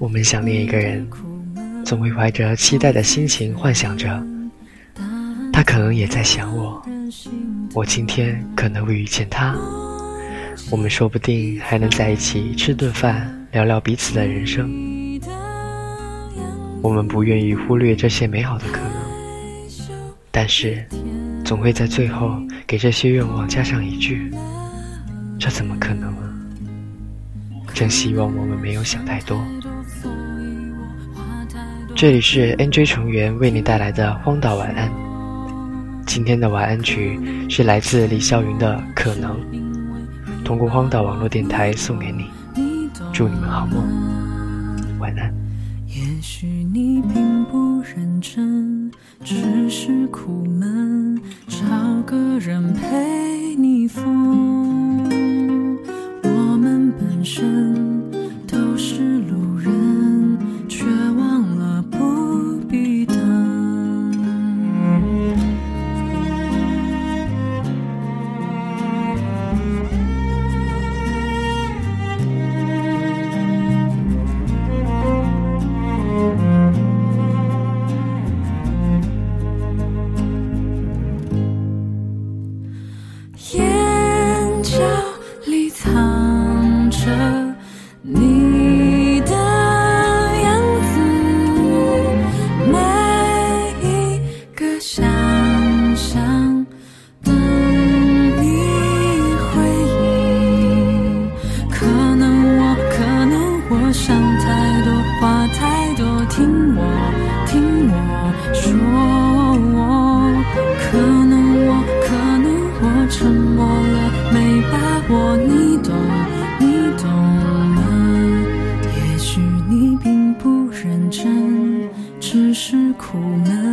我们想念一个人，总会怀着期待的心情幻想着，他可能也在想我，我今天可能会遇见他，我们说不定还能在一起吃顿饭，聊聊彼此的人生。我们不愿意忽略这些美好的可能，但是总会在最后给这些愿望加上一句：“这怎么可能啊？”真希望我们没有想太多。这里是 NJ 成员为你带来的荒岛晚安。今天的晚安曲是来自李霄云的《可能》，通过荒岛网络电台送给你。祝你们好梦，晚安。也许你并不认真，只是苦闷，找个人陪听我听我说，我可能我可能我沉默了，没把握你懂你懂吗？也许你并不认真，只是苦闷。